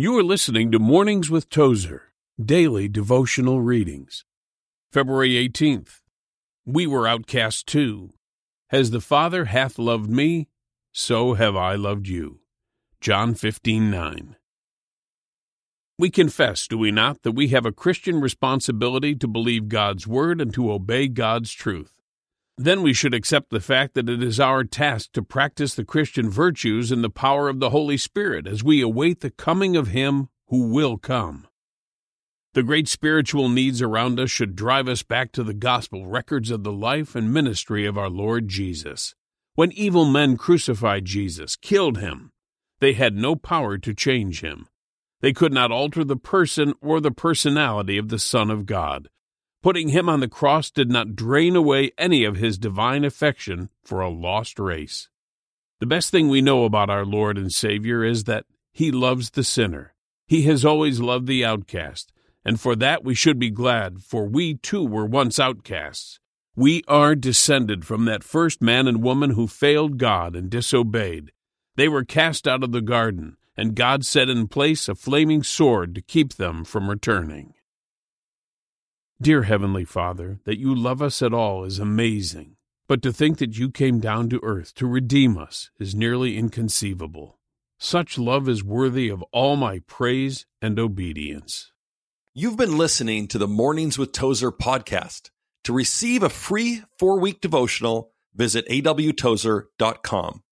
You are listening to Mornings with Tozer, daily devotional readings. February 18th. We were outcast too. As the Father hath loved me, so have I loved you. John 15:9. We confess, do we not, that we have a Christian responsibility to believe God's word and to obey God's truth. Then we should accept the fact that it is our task to practice the Christian virtues in the power of the Holy Spirit as we await the coming of Him who will come. The great spiritual needs around us should drive us back to the gospel records of the life and ministry of our Lord Jesus. When evil men crucified Jesus, killed him, they had no power to change him. They could not alter the person or the personality of the Son of God. Putting him on the cross did not drain away any of his divine affection for a lost race. The best thing we know about our Lord and Savior is that he loves the sinner. He has always loved the outcast, and for that we should be glad, for we too were once outcasts. We are descended from that first man and woman who failed God and disobeyed. They were cast out of the garden, and God set in place a flaming sword to keep them from returning. Dear Heavenly Father, that you love us at all is amazing, but to think that you came down to earth to redeem us is nearly inconceivable. Such love is worthy of all my praise and obedience. You've been listening to the Mornings with Tozer podcast. To receive a free four week devotional, visit awtozer.com.